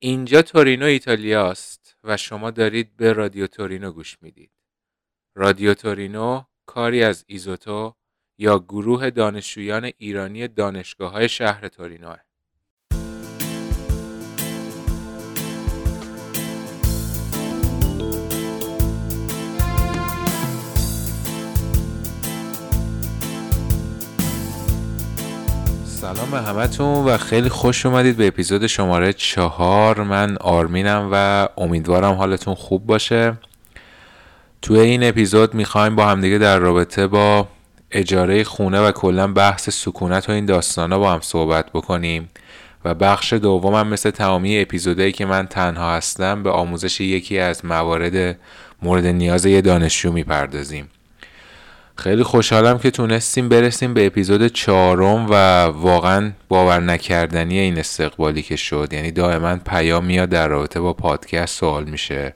اینجا تورینو ایتالیاست و شما دارید به رادیو تورینو گوش می‌دید. رادیو تورینو کاری از ایزوتو یا گروه دانشجویان ایرانی دانشگاه های شهر تورینوه. سلام به همتون و خیلی خوش اومدید به اپیزود شماره چهار. من آرمینم و امیدوارم حالتون خوب باشه. توی این اپیزود می‌خوایم با همدیگه در رابطه با اجاره خونه و کلا بحث سکونت و این داستانا با هم صحبت بکنیم و بخش دومم مثل تمامی اپیزودهایی که من تنها هستم به آموزش یکی از موارد مورد نیاز یه دانشجو می‌پردازیم. خیلی خوشحالم که تونستیم برسیم به اپیزود چهارم و واقعا باور نکردنی این استقبالی که شد. یعنی دائما پیام میاد در رابطه با پادکست سوال میشه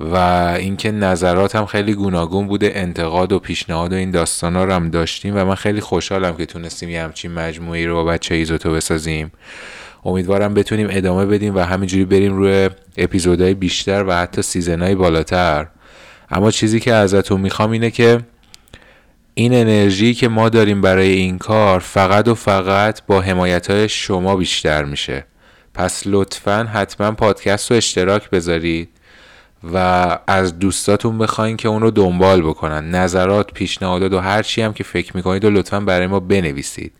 و اینکه نظرات هم خیلی گوناگون بوده انتقاد و پیشنهاد و این داستان رو هم داشتیم و من خیلی خوشحالم که تونستیم یه همچین مجموعی رو با بچه ایزوتو بسازیم. امیدوارم بتونیم ادامه بدیم و همینجوری بریم روی اپیزودهای بیشتر و حتی سیزنهای بالاتر. اما چیزی که ازتون می‌خوام اینه که این انرژی که ما داریم برای این کار فقط و فقط با حمایت شما بیشتر میشه. پس لطفا حتما پادکست رو اشتراک بذارید و از دوستاتون بخواین که اون رو دنبال بکنن. نظرات پیشنهادات و هر چی هم که فکر می‌کنید و لطفا برای ما بنویسید.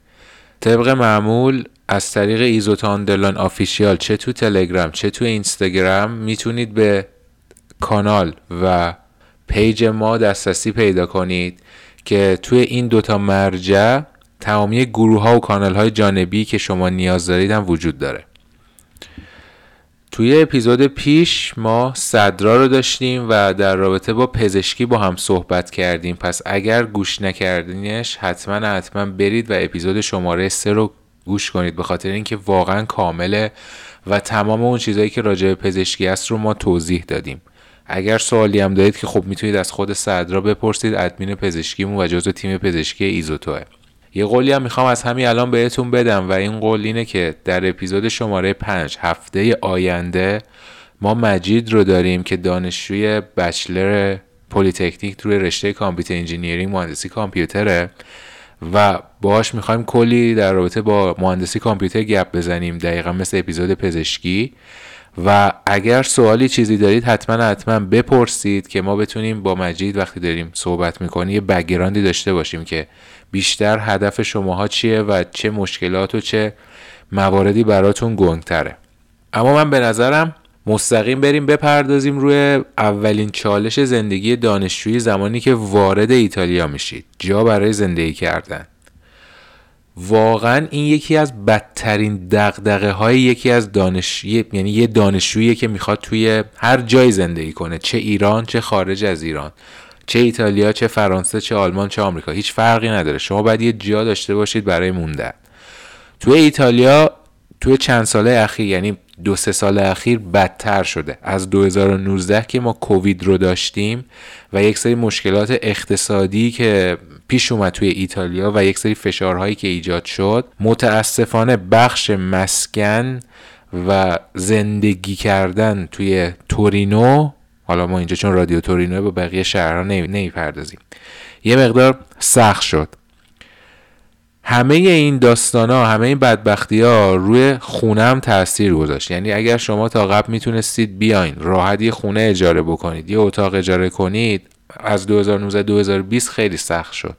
طبق معمول از طریق ایزوتان دلان آفیشیال چه تو تلگرام چه تو اینستاگرام می‌تونید به کانال و پیج ما دسترسی پیدا کنید. که توی این دوتا مرجع تمامی گروه ها و کانال های جانبی که شما نیاز دارید هم وجود داره. توی اپیزود پیش ما صدرا رو داشتیم و در رابطه با پزشکی با هم صحبت کردیم. پس اگر گوش نکردینش حتما حتما برید و اپیزود شماره سه رو گوش کنید. به خاطر اینکه واقعا کامله و تمام اون چیزهایی که راجع به پزشکی است رو ما توضیح دادیم. اگر سوالی هم دارید که خب می‌تونید از خود صدرا بپرسید ادمین پزشکیمون و جزو تیم پزشکی ایزوتوه. یه قولی هم می‌خوام از همین الان بهتون بدم و این قول اینه که در اپیزود شماره 5 هفته آینده ما مجید رو داریم که دانشجوی bachelor پلیتکنیک توی رشته computer engineering مهندسی کامپیوتره و باهاش می‌خوایم کلی در رابطه با مهندسی کامپیوتر گپ بزنیم دقیقا مثل اپیزود پزشکی. و اگر سوالی چیزی دارید حتما حتما بپرسید که ما بتونیم با مجید وقتی داریم صحبت می‌کنیم یه بگراندی داشته باشیم که بیشتر هدف شماها چیه و چه مشکلات و چه مواردی براتون گنگتره. اما من به نظرم مستقیم بریم بپردازیم روی اولین چالش زندگی دانشجویی زمانی که وارد ایتالیا میشید. جا برای زندگی کردن. واقعا این یکی از بدترین دقدقه های یکی از دانش یعنی یه دانشجویی که می‌خواد توی هر جای زندگی کنه. چه ایران چه خارج از ایران. چه ایتالیا چه فرانسه چه آلمان چه آمریکا. هیچ فرقی نداره. شما باید یه جا داشته باشید برای موندن. توی ایتالیا توی چند ساله اخیر یعنی دو سه سال اخیر بدتر شده. از 2019 که ما کووید رو داشتیم و یک سری مشکلات اقتصادی که پیش اومد توی ایتالیا و یک سری فشارهایی که ایجاد شد متاسفانه بخش مسکن و زندگی کردن توی تورینو حالا ما اینجا چون رادیو تورینو با بقیه شهرها نمی‌پردازیم. یه مقدار سخت شد. همه این داستان ها همه این بدبختی ها روی خونه هم تاثیر گذاشت. یعنی اگر شما تا قبل می‌تونستید بیاین راحت یه خونه اجاره بکنید یه اتاق اجاره کنید از 2019 2020 خیلی سخت شد.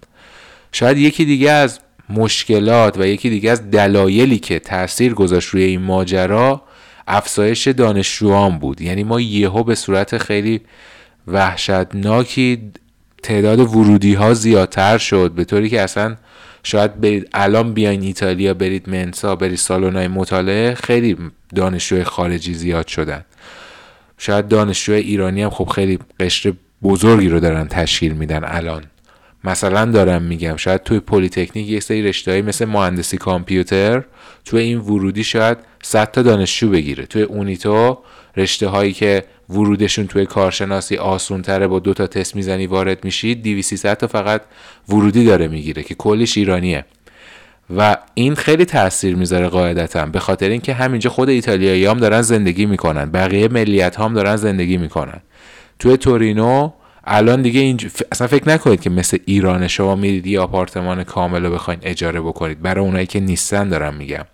شاید یکی دیگه از مشکلات و یکی دیگه از دلایلی که تاثیر گذاشت روی این ماجرا افزایش دانشجویان بود. یعنی ما یهو به صورت خیلی وحشتناکی تعداد ورودی ها زیادتر شد به طوری که اصلا شاید برید الان بیاین ایتالیا برید منسا برید سالن مطالعه خیلی دانشجوی خارجی زیاد شدن. شاید دانشجوی ایرانی هم خب خیلی قشر بزرگی رو دارن تشکیل میدن الان. مثلا دارم میگم شاید توی پلیتکنیک یه سری رشتههایی مثل مهندسی کامپیوتر توی این ورودی شاید 100 تا دانشجو بگیره. توی اونیتو رشته هایی که ورودشون توی کارشناسی آسون تره با دو تا تست می‌زنی وارد میشید 2300 تا فقط ورودی داره می‌گیره که کلش ایرانیه. و این خیلی تاثیر می‌ذاره قاعدتا به خاطر اینکه همینجا خود ایتالیایی هم دارن زندگی می‌کنن بقیه ملیت هم دارن زندگی می‌کنن. توی تورینو الان دیگه اینج... اصلا فکر نکنید که مثل ایران شما میرید یه آپارتمان کامل رو بخواین اجاره بکنید. برای اونایی که نیستن دارم میگم.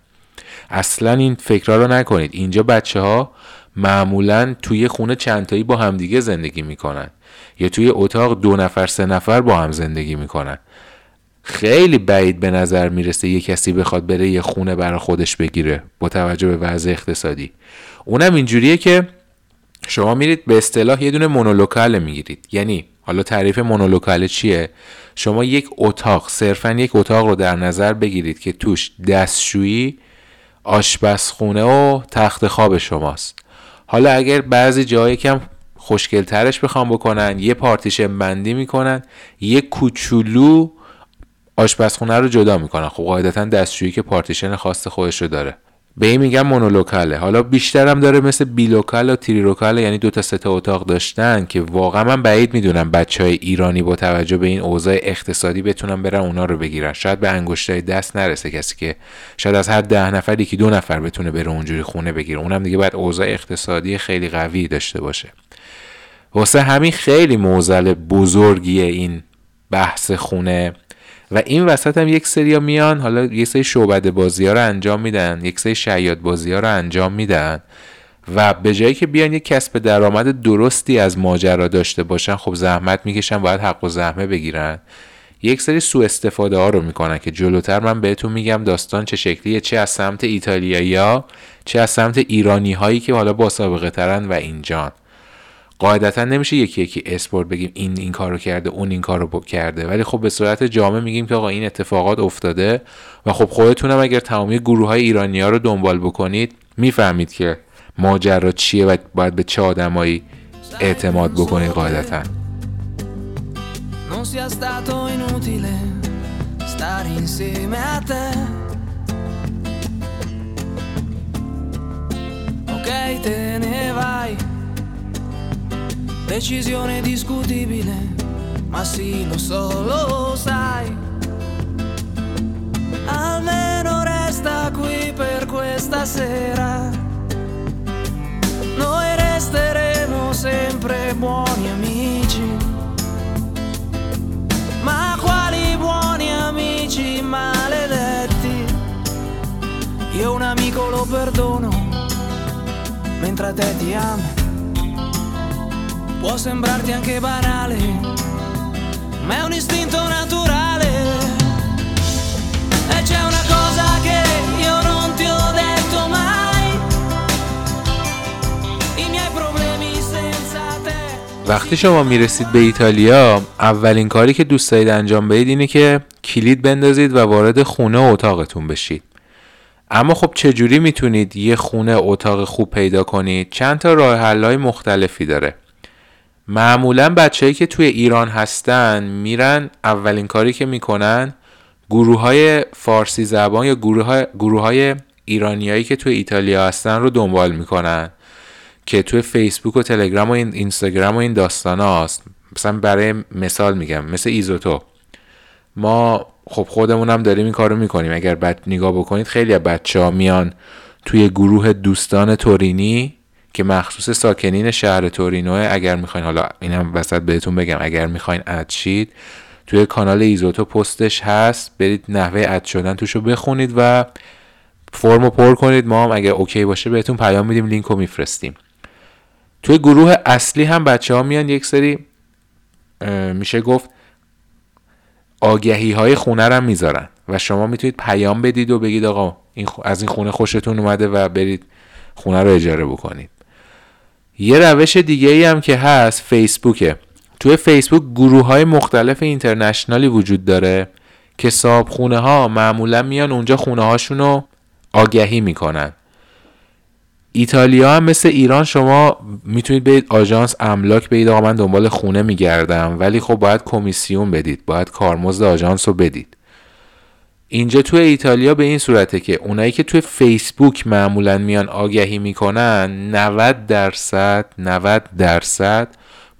اصلا این فکرها رو نکنید. اینجا بچه ها معمولا توی خونه چندتایی با همدیگه زندگی می‌کنن. یا توی اتاق دو نفر سه نفر با هم زندگی می‌کنن. خیلی بعید به نظر می‌رسه یه کسی بخواد بره یه خونه برای خودش بگیره با توجه به وضع اقتصادی. اونم اینجوریه که شما میرید به اصطلاح یه دونه مونولوکال می‌گیرید. یعنی حالا تعریف مونولوکال چیه؟ شما یک اتاق صرفا یک اتاق رو در نظر بگیرید که توش دستشویی آشپزخونه و تخت خواب شماست. حالا اگر بعضی جایی کم خوشگلترش بخوام بکنن یه پارتیشن بندی می‌کنن یه کوچولو آشپزخونه رو جدا می‌کنن. خب قاعدتا دستشویی که پارتیشن خاص خودش رو داره. به این میگن monolocale. حالا بیشترم داره مثل bilocale و trilocale یعنی دو تا سه تا اتاق داشتن که واقعا من بعید می‌دونم بچه های ایرانی با توجه به این اوضاع اقتصادی بتونن برن اونا رو بگیرن. شاید به انگشتای دست نرسه کسی که شاید از هر ده نفر یکی دو نفر بتونه بره اونجوری خونه بگیره. اونم دیگه باید اوضاع اقتصادی خیلی قوی داشته باشه. واسه همین خیلی موزل بزرگیه این بحث خونه. و این وسط هم یک سری میان حالا یک سری شعبد بازی ها رو انجام میدن یک سری شیاد بازی ها رو انجام میدن و به جایی که بیان یک کسب درآمد درستی از ماجرا داشته باشن خب زحمت می‌کشن باید حق و زحمه بگیرن. یک سری سوء استفاده ها رو می‌کنن که جلوتر من بهتون میگم داستان چه شکلیه چه از سمت ایتالیایی چه از سمت ایرانی هایی که حالا با سابقه ترن و اینجان. قاعدتا نمیشه یکی یکی اسپورت بگیم این این کارو کرده اون این کارو کرده. ولی خب به صورت جامع میگیم که آقا این اتفاقات افتاده و خب خودتونم اگر تمامی گروه های ایرانی ها رو دنبال بکنید می‌فهمید که ماجرا چیه و باید به چه آدمایی اعتماد بکنید قاعدتا. Decisione discutibile, ma sì, lo so, lo sai. Almeno resta qui per questa sera. Noi resteremo sempre buoni amici. Ma quali buoni amici maledetti? Io un amico lo perdono, mentre te ti amo può sembrarti anche banale, ma è un istinto naturale. E c'è una cosa che io non ti ho detto mai, i miei problemi senza te. وقتی شما می‌رسید به ایتالیا اولین کاری که دوست دارید انجام بدید اینه که کلید بندازید و وارد خونه و اتاقتون بشید اما خب چجوری می‌تونید یه خونه اتاق خوب پیدا کنید چند تا راه حل مختلفی داره معمولا بچههایی که توی ایران هستن میرن اولین کاری که می‌کنن گروه های فارسی زبان یا گروه های, گروه های ایرانیایی که توی ایتالیا هستن رو دنبال می‌کنن که توی فیسبوک و تلگرام و این اینستاگرام و این داستان هاست. مثلا برای مثال میگم مثل ایزوتو. ما خب خودمون هم داریم این کارو می‌کنیم. اگر بد نگاه بکنید خیلی بچه ها میان توی گروه دوستان تورینی که مخصوص ساکنین شهر تورینو اگر می‌خواین حالا اینم وسط بهتون بگم اگر می‌خواین اد شید توی کانال ایزوتو پستش هست. برید نحوه اد شدن توشو بخونید و فرمو پر کنید. ما هم اگر اوکی باشه بهتون پیام میدیم لینک رو میفرستیم. توی گروه اصلی هم بچه ها میان. یک سری میشه گفت آگهی های خونه رو می‌ذارن و شما می‌تونید پیام بدید و بگید آقا از این خونه خوشتون اومده و برید خونه رو اجاره بکنید. یه روش دیگه ای هم که هست فیسبوکه. توی فیسبوک گروه های مختلف اینترنشنالی وجود داره که صاحب خونه ها معمولا میان اونجا خونه هاشون رو آگهی می‌کنن. ایتالیا هم مثل ایران شما می‌تونید برید آژانس املاک برید آقا من دنبال خونه میگردم ولی خب باید کمیسیون بدید باید کارمزد آژانس رو بدید. اینجا تو ایتالیا به این صورته که اونایی که توی فیسبوک معمولا میان آگهی می‌کنن 90 درصد 90 درصد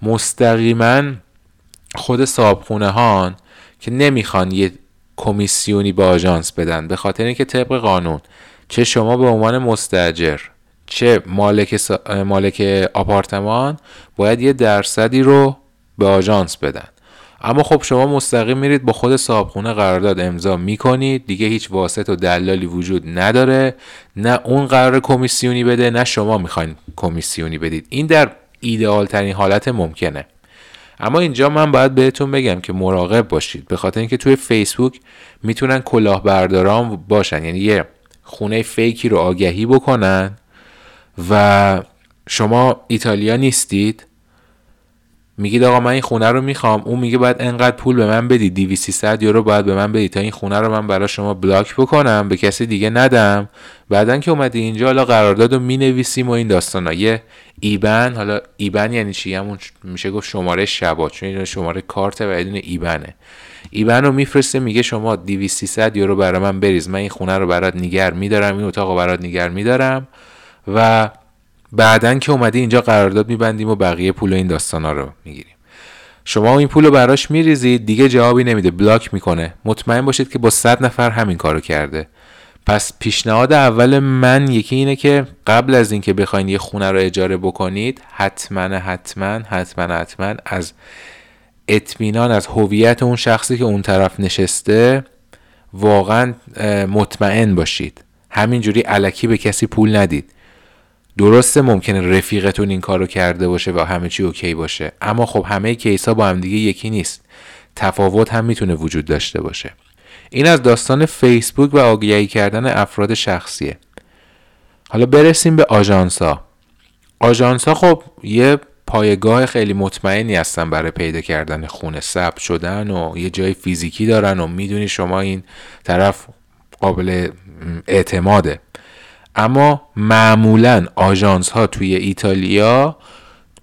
مستقیما خود صابخونه هان که نمی‌خوان یه کمیسیونی به آژانس بدن به خاطر اینکه طبق قانون چه شما به عنوان مستجر چه مالک, مالک آپارتمان باید یه درصدی رو به آژانس بدن. اما خب شما مستقیم میرید با خود صاحبخونه قرارداد امضا می‌کنید دیگه هیچ واسط و دلالی وجود نداره. نه اون قرار کمیسیونی بده نه شما می‌خواین کمیسیونی بدید. این در ایدئال ترین حالت ممکنه. اما اینجا من باید بهتون بگم که مراقب باشید. به خاطر اینکه توی فیسبوک می‌تونن کلاهبرداران باشن. یعنی یه خونه فیکی رو آگهی بکنن و شما ایتالیا نیستید. میگید آقا من این خونه رو می‌خوام. اون میگه باید انقدر پول به من بدی. 200 یورو باید به من بدی تا این خونه رو من برای شما بلاک بکنم. به کسی دیگه ندم. بعدا که اومدی اینجا حالا قرارداد رو می‌نویسیم و این داستانا. یه ایبن حالا ایبن یعنی چی؟ همون میشه گفت شماره شبا چون شماره کارت و ایدون ایبنه. ایبن رو میفرسته میگه شما 200 یورو برای من بریز. من این خونه رو برات نگر میدارم این اتاق رو برات نگر میدارم. و بعدا که اومدی اینجا قرارداد میبندیم و بقیه پول این داستانا رو می‌گیریم. شما این پول رو براش میریزید دیگه جوابی نمیده بلاک می‌کنه. مطمئن باشید که با صد نفر همین کارو کرده. پس پیشنهاد اول من یکی اینه که قبل از اینکه بخواین یه خونه رو اجاره بکنید حتما حتما حتما حتما از اطمینان از هویت اون شخصی که اون طرف نشسته واقعا مطمئن باشید. همینجوری علکی به کسی پول ندید. درسته ممکنه رفیقتون این کارو کرده باشه و همه چی اوکی باشه اما خب همه کیس ها با هم دیگه یکی نیست. تفاوت هم می‌تونه وجود داشته باشه. این از داستان فیسبوک و آگهی کردن افراد شخصیه. حالا برسیم به آژانس ها آژانس خب یه پایگاه خیلی مطمئنی هستن برای پیدا کردن خونه. ثبت شدن و یه جای فیزیکی دارن و می‌دونی شما این طرف قابل اعتماده. اما معمولا آژانس ها توی ایتالیا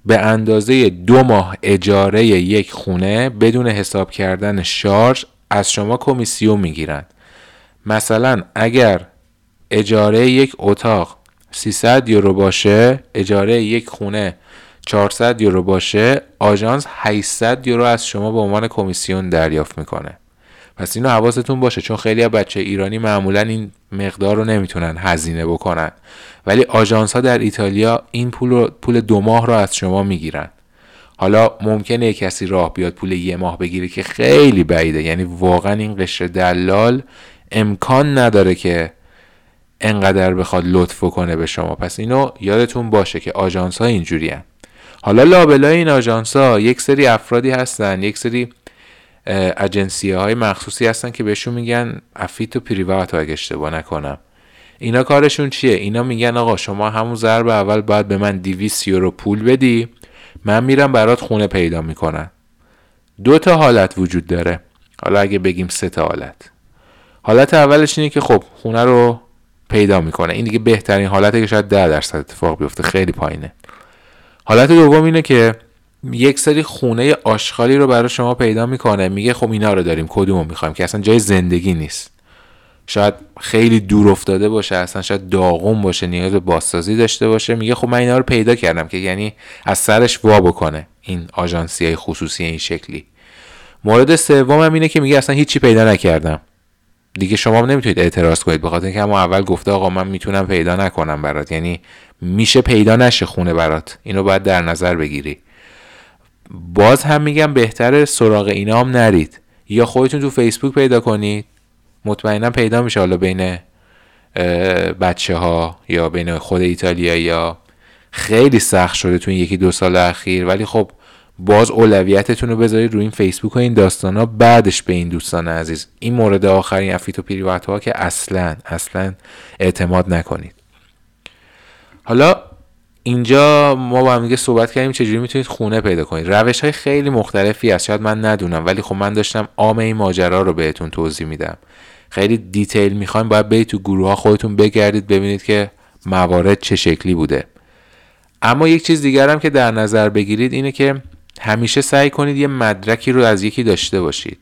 به اندازه دو ماه اجاره یک خونه بدون حساب کردن شارژ از شما کمیسیون می‌گیرند. مثلا اگر اجاره یک اتاق 300 یورو باشه اجاره یک خونه 400 یورو باشه آژانس 800 یورو از شما به عنوان کمیسیون دریافت می‌کنه. پس اینو حواستون باشه چون خیلی از بچه ایرانی معمولا این مقدار رو نمی‌تونن هزینه بکنن. ولی آژانس ها در ایتالیا این پول, رو، پول دو ماه رو از شما می‌گیرن. حالا ممکنه کسی راه بیاد پول یه ماه بگیره که خیلی بعیده. یعنی واقعا این قشر دلال امکان نداره که انقدر بخواد لطف کنه به شما. پس اینو یادتون باشه که آژانس ها اینجوری حالا لابلای این آژانس ها یک سری افرادی هستن یک سری اجنسی های مخصوصی هستن که بهشون میگن افیت و پریوات اگه اشتباه نکنم. اینا کارشون چیه؟ اینا میگن آقا شما همون ضرب اول باید به من 200 یورو پول بدی من میرم برات خونه پیدا می‌کنن دو تا حالت وجود داره. حالا اگه بگیم سه تا حالت. حالت اولش اینه که خب خونه رو پیدا می‌کنه. این دیگه بهترین حالته که شاید 10 درصد اتفاق بیفته. خیلی پایینه. حالت دوم اینه که یک سری خونه آشغالی رو برای شما پیدا می‌کنه. میگه خب اینا رو داریم کدومو می‌خوایم؟ که اصلا جای زندگی نیست. شاید خیلی دور افتاده باشه اصلا شاید داغون باشه نیاز به بازسازی داشته باشه. میگه خب من اینا رو پیدا کردم که یعنی از سرش وا بکنه این آژانسی های خصوصی این شکلی. مورد سوم هم اینه که میگه اصلا هیچی پیدا نکردم. دیگه شما نمی‌تونید اعتراض کنید بخاطر اینکه همون اول گفته آقا من می‌تونم پیدا نکنم برات. یعنی میشه پیدا نشه خونه برات. اینو باید در نظر بگیری. باز هم میگم بهتره سراغ اینا هم نرید. یا خودتون تو فیسبوک پیدا کنید. مطمئنا پیدا میشه حالا بین بچه ها یا بین خود ایتالیا یا خیلی سخت شده تو این یکی دو سال اخیر. ولی خب باز اولویتتون رو بذارید روی این فیسبوک و این داستان ها بعدش به این دوستان عزیز. این مورد آخرین افیت و ها که اصلا اصلا اعتماد نکنید. حالا اینجا ما با هم دیگه صحبت کردیم چجوری می‌تونید خونه پیدا کنید؟ روش های خیلی مختلفی هست. شاید من ندونم ولی خب من داشتم عام این ماجرا رو بهتون توضیح میدم. خیلی detail می‌خوایم. باید برید تو گروه ها خودتون بگردید ببینید که موارد چه شکلی بوده. اما یک چیز دیگر هم که در نظر بگیرید اینه که همیشه سعی کنید یه مدرکی رو از یکی داشته باشید.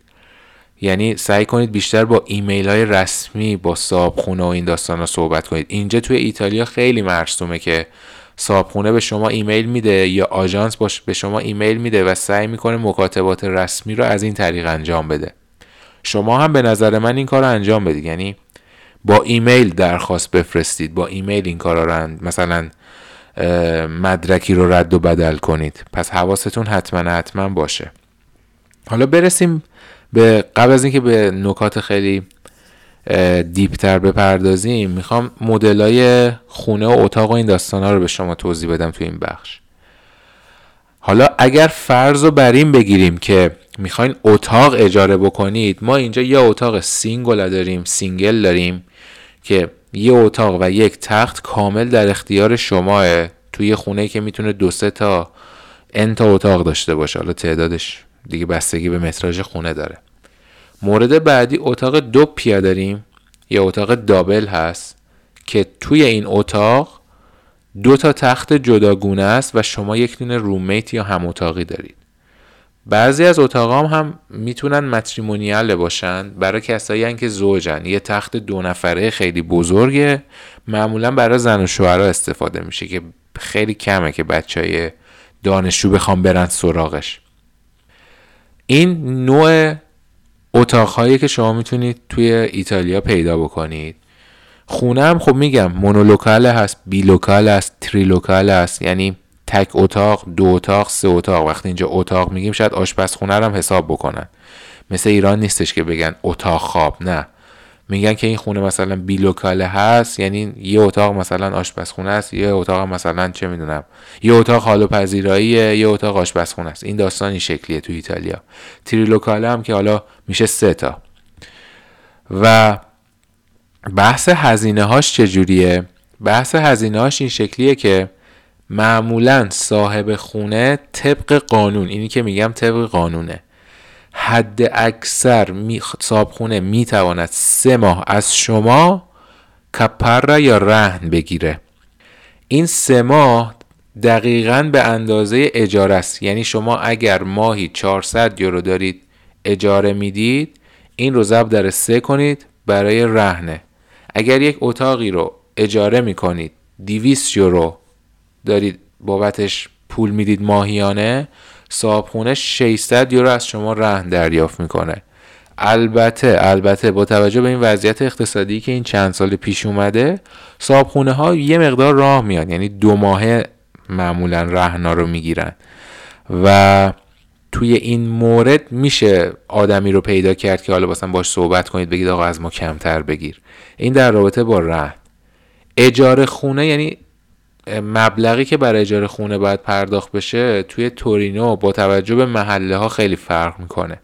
یعنی سعی کنید بیشتر با ایمیل های رسمی با صاحب خونه و این داستان ها صحبت کنید. اینجا توی ایتالیا خیلی مرسومه که صابخونه به شما ایمیل میده یا آژانس به شما ایمیل میده و سعی می‌کنه مکاتبات رسمی رو از این طریق انجام بده. شما هم به نظر من این کار رو انجام بدید. یعنی با ایمیل درخواست بفرستید. با ایمیل این کارا رو مثلا مدرکی رو رد و بدل کنید. پس حواستون حتما حتما باشه. حالا برسیم به قبل از اینکه به نکات خیلی deep تر بپردازیم می‌خوام مدلای خونه و اتاق و این داستان ها رو به شما توضیح بدم تو این بخش. حالا اگر فرض رو بر این بگیریم که می‌خواین اتاق اجاره بکنید ما اینجا یه اتاق single داریم single داریم که یه اتاق و یک تخت کامل در اختیار شماه. توی خونه که می‌تونه دو سه تا ان تا اتاق داشته باشه. حالا تعدادش دیگه بستگی به متراژ خونه داره. مورد بعدی اتاق دو پیا داریم. یه اتاق دابل هست که توی این اتاق دو تا تخت جداگونه است و شما یک دونه رومیت یا هم اتاقی دارید. بعضی از اتاق هم, هم می‌تونن متریمونیال باشن برای کسایی که زوجن. یه تخت دو نفره خیلی بزرگه. معمولا برای زن و شوهرها استفاده میشه که خیلی کمه که بچه های دانشجو بخوام برن سراغش. این نوع اتاقهایی که شما می‌تونید توی ایتالیا پیدا بکنید. خونه هم خب میگم monolocale هست bilocale هست trilocale هست یعنی تک اتاق دو اتاق سه اتاق. وقتی اینجا اتاق میگیم شاید آشپزخونه رو هم حساب بکنن. مثل ایران نیستش که بگن اتاق خواب نه. میگن که این خونه مثلا بیلوکاله هست یعنی یه اتاق مثلا آشپزخونه است یه اتاق مثلا چه می‌دونم یه اتاق حال و پذیراییه یه اتاق آشپزخونه است. این داستان این شکلیه تو ایتالیا. تریلوکاله هم که حالا میشه سه تا. و بحث هزینه هاش چجوریه؟ بحث هزینه هاش این شکلیه که معمولا صاحب خونه طبق قانون اینی که میگم طبق قانونه. حد اکثر می صاحب خونه می‌تواند سه ماه از شما کپر یا رهن بگیره. این سه ماه دقیقا به اندازه اجاره است. یعنی شما اگر ماهی 400 یورو دارید اجاره می‌دید این رو ضرب در سه کنید برای رهنه. اگر یک اتاقی رو اجاره می‌کنید 200 یورو دارید بابتش پول می‌دید ماهیانه صاحب 600 یورو از شما رهن دریافت می‌کنه. البته البته با توجه به این وضعیت اقتصادی که این چند سال پیش اومده صاحب ها یه مقدار راه میان یعنی دو ماهه معمولا رهنا رو می‌گیرن. و توی این مورد میشه آدمی رو پیدا کرد که حالا مثلا باش صحبت کنید بگید آقا از ما کمتر بگیر. این در رابطه با رهن. اجاره خونه یعنی مبلغی که برای اجاره خونه باید پرداخت بشه توی تورینو با توجه به محله ها خیلی فرق می‌کنه.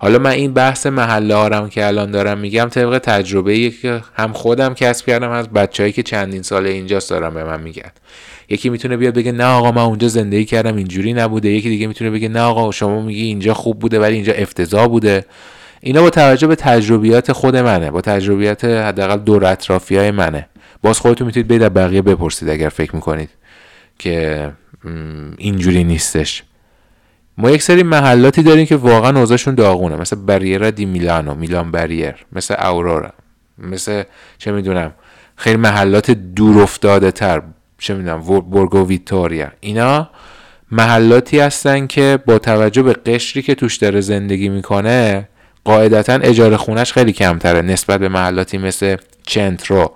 حالا من این بحث محله ها که الان دارم میگم طبق تجربه که هم خودم کسب کردم از بچههایی که چندین سال اینجاست دارم به من میگن. یکی می‌تونه بیاد بگه نه آقا من اونجا زندگی کردم اینجوری نبوده. یکی دیگه می‌تونه بگه نه آقا شما میگی اینجا خوب بوده ولی اینجا افتضاح بوده. اینا با توجه به تجربیات خود منه با تجربیات حداقل دور اطرافی های منه. باز خودتون می‌تونید برید بقیه بپرسید اگر فکر می‌کنید که اینجوری نیستش. ما یک سری محلاتی داریم که واقعا اوضاعشون داغونه. مثل بریر دی میلانو میلان بریر مثل اورورا مثل چه می‌دونم خیلی محلات دور افتاده تر چه می‌دونم بورگو ویتوریا. اینا محلاتی هستن که با توجه به قشری که توش داره زندگی می‌کنه قاعدتا اجاره خونش خیلی کمتره نسبت به محلاتی مثل چنترو.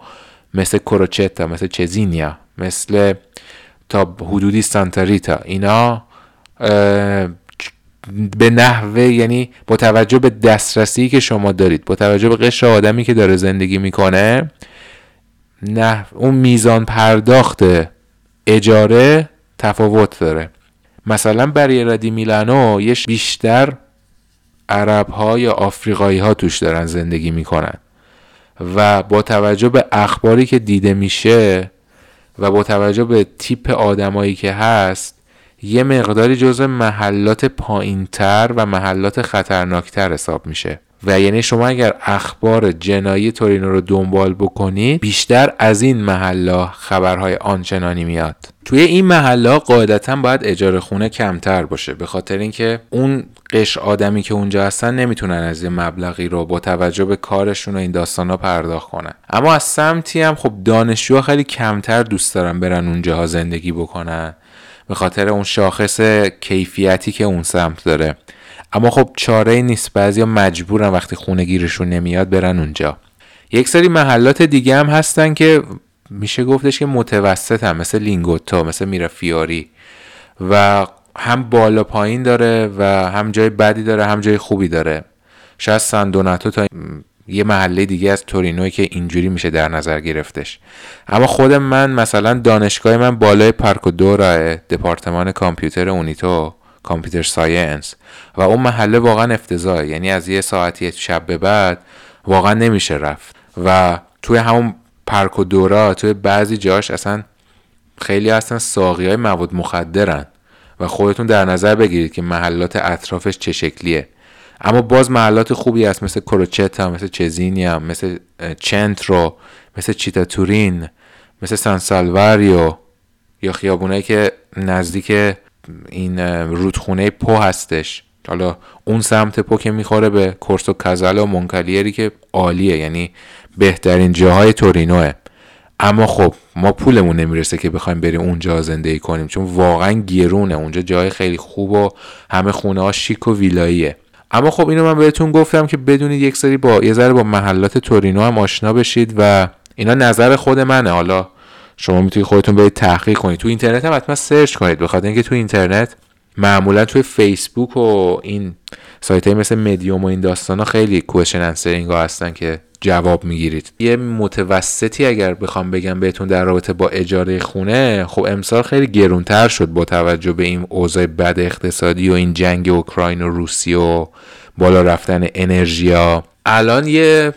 مثل کروچتا مثل چزینیا مثل تا حدودی سانتاریتا اینا به نحوه یعنی با توجه به دسترسی که شما دارید با توجه به قشر آدمی که داره زندگی می‌کنه نه اون میزان پرداخت اجاره تفاوت داره. مثلا برای ردی میلانو یه بیشتر عرب ها یا آفریقایی ها توش دارن زندگی می‌کنن. و با توجه به اخباری که دیده میشه و با توجه به تیپ آدمایی که هست یه مقداری جزء محلات پایینتر و محلات خطرناکتر حساب میشه. و یعنی شما اگر اخبار جنایی تورینو رو دنبال بکنید بیشتر از این محلا خبرهای آنچنانی میاد. توی این محلا قاعدتا باید اجاره خونه کمتر باشه به خاطر اینکه اون قش آدمی که اونجا هستن نمی‌تونن از یه مبلغی رو با توجه به کارشون و این داستان ها پرداخت کنن. اما از سمتی هم خب دانشجوها خیلی کمتر دوست دارن برن اونجاها زندگی بکنن به خاطر اون شاخص کیفیتی که اون سمت داره. اما خب چاره نیست. بعضیا مجبورن وقتی خونه گیرشون نمیاد برن اونجا. یک سری محلات دیگه هم هستن که میشه گفتش که متوسط هم مثل لینگوتا مثل میرافیاری و هم بالا پایین داره و هم جای بدی داره هم جای خوبی داره. شاید سندوناتو تا یه محله دیگه از تورینوی که اینجوری میشه در نظر گرفتش. اما خود من مثلا دانشگاه من بالای پارکو دوراه دپارتمان کامپیوتر UniTo. computer science. و اون محله واقعا افتضاحه. یعنی از یه ساعتی شب به بعد واقعا نمیشه رفت. و توی همون پارکو دورا توی بعضی جاش اصلا خیلی هستن ساقی های مواد مخدرن. و خودتون در نظر بگیرید که محلات اطرافش چه شکلیه. اما باز محلات خوبی هست. مثل کروچتا مثل چزینیا مثل چنترو مثل چیتا تورین مثل سان سالواریو یا خیابونایی که نزدیک این رودخونه پو هستش. حالا اون سمت پو که می‌خوره به کورسو کازال و مونکالیری که عالیه یعنی بهترین جاهای تورینوه. اما خب ما پولمون نمی‌رسه که بخوایم بریم اونجا زندگی کنیم چون واقعا گرونه. اونجا جای خیلی خوب و همه خونه ها شیک و ویلاییه. اما خب اینو من بهتون گفتم که بدونید یک سری با یه ذره با محلات تورینو هم آشنا بشید و اینا نظر خود منه. حالا شما می‌تونید خودتون برید تحقیق کنید. تو اینترنت هم حتما سرچ کنید. بخاطر اینکه تو اینترنت معمولا توی فیسبوک و این سایت های مثل مدیوم و این داستان ها خیلی question answering ها هستن که جواب می‌گیرید. یه متوسطی اگر بخوام بگم بهتون در رابطه با اجاره خونه خب امسال خیلی گرونتر شد با توجه به این اوضاع بد اقتصادی و این جنگ اوکراین و روسیه و بالا رفتن انرژیا. الان یه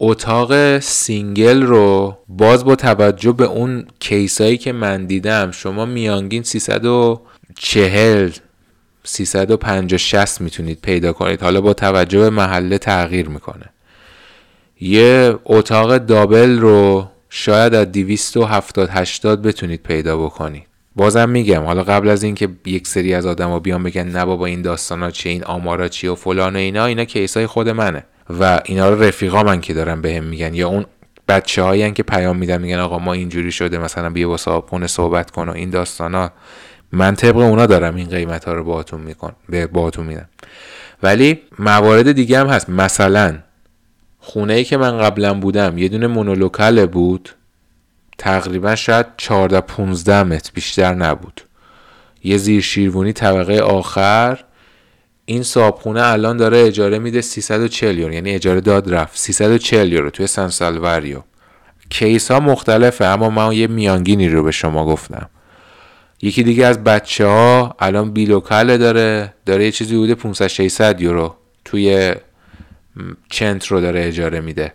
اتاق single رو باز با توجه به اون case ایی که من دیدم شما میانگین 340 350 60 می‌تونید پیدا کنید. حالا با توجه به محله تغییر می‌کنه. یه اتاق دابل رو شاید از 270 80 بتونید پیدا بکنید. بازم میگم حالا قبل از اینکه یک سری از آدما بیان بگن نه بابا این داستانا چیه این آمارا چیه و فلان و اینا اینا کیسای خود منه. و اینا رو رفیقا من که دارن بهم میگن یا اون بچه هایی که پیام میدن میگن آقا ما اینجوری شده مثلا بیا با صاحب صحبت کن و این داستانا. من طبق اونا دارم این قیمت ها رو باهاتون میکن به باهاتون میدم. ولی موارد دیگه هم هست. مثلا خونه ای که من قبلا بودم یه دونه مونولوکال بود. تقریبا شاید 14 15 متر بیشتر نبود. یه زیر شیروانی طبقه آخر. این صابخونه الان داره اجاره میده 340 یورو. یعنی اجاره داد رفت. 340 یورو توی سان سالواریو کیس ها مختلفه اما من یه میانگینی رو به شما گفتم. یکی دیگه از بچه ها الان بیلوکاله داره داره یه چیزی بوده 500 600 یورو توی چنت رو داره اجاره میده.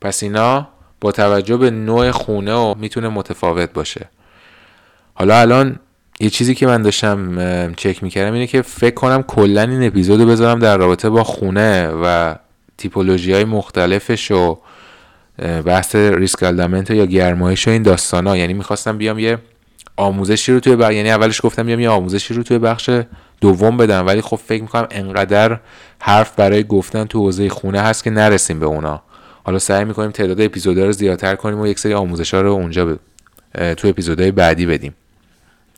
پس اینا با توجه به نوع خونه و می‌تونه متفاوت باشه. حالا الان یه چیزی که من داشتم چک می‌کردم اینه که فکر کنم کلا این اپیزودو بذارم در رابطه با خونه و تیپولوژی های مختلفش و بحث ریسک یا گرمایش و این داستان ها یعنی می‌خواستم بیام یه آموزشی رو توی بخش یعنی اولش گفتم بیام یه آموزشی رو توی بخش دوم بدم ولی خب فکر می‌کنم انقدر حرف برای گفتن تو حوزه خونه هست که نرسیم به اونا. حالا سعی می‌کنیم تعداد اپیزودها رو زیادتر کنیم و یک سری آموزش ها رو اونجا ب... تو اپیزودهای بعدی بدیم.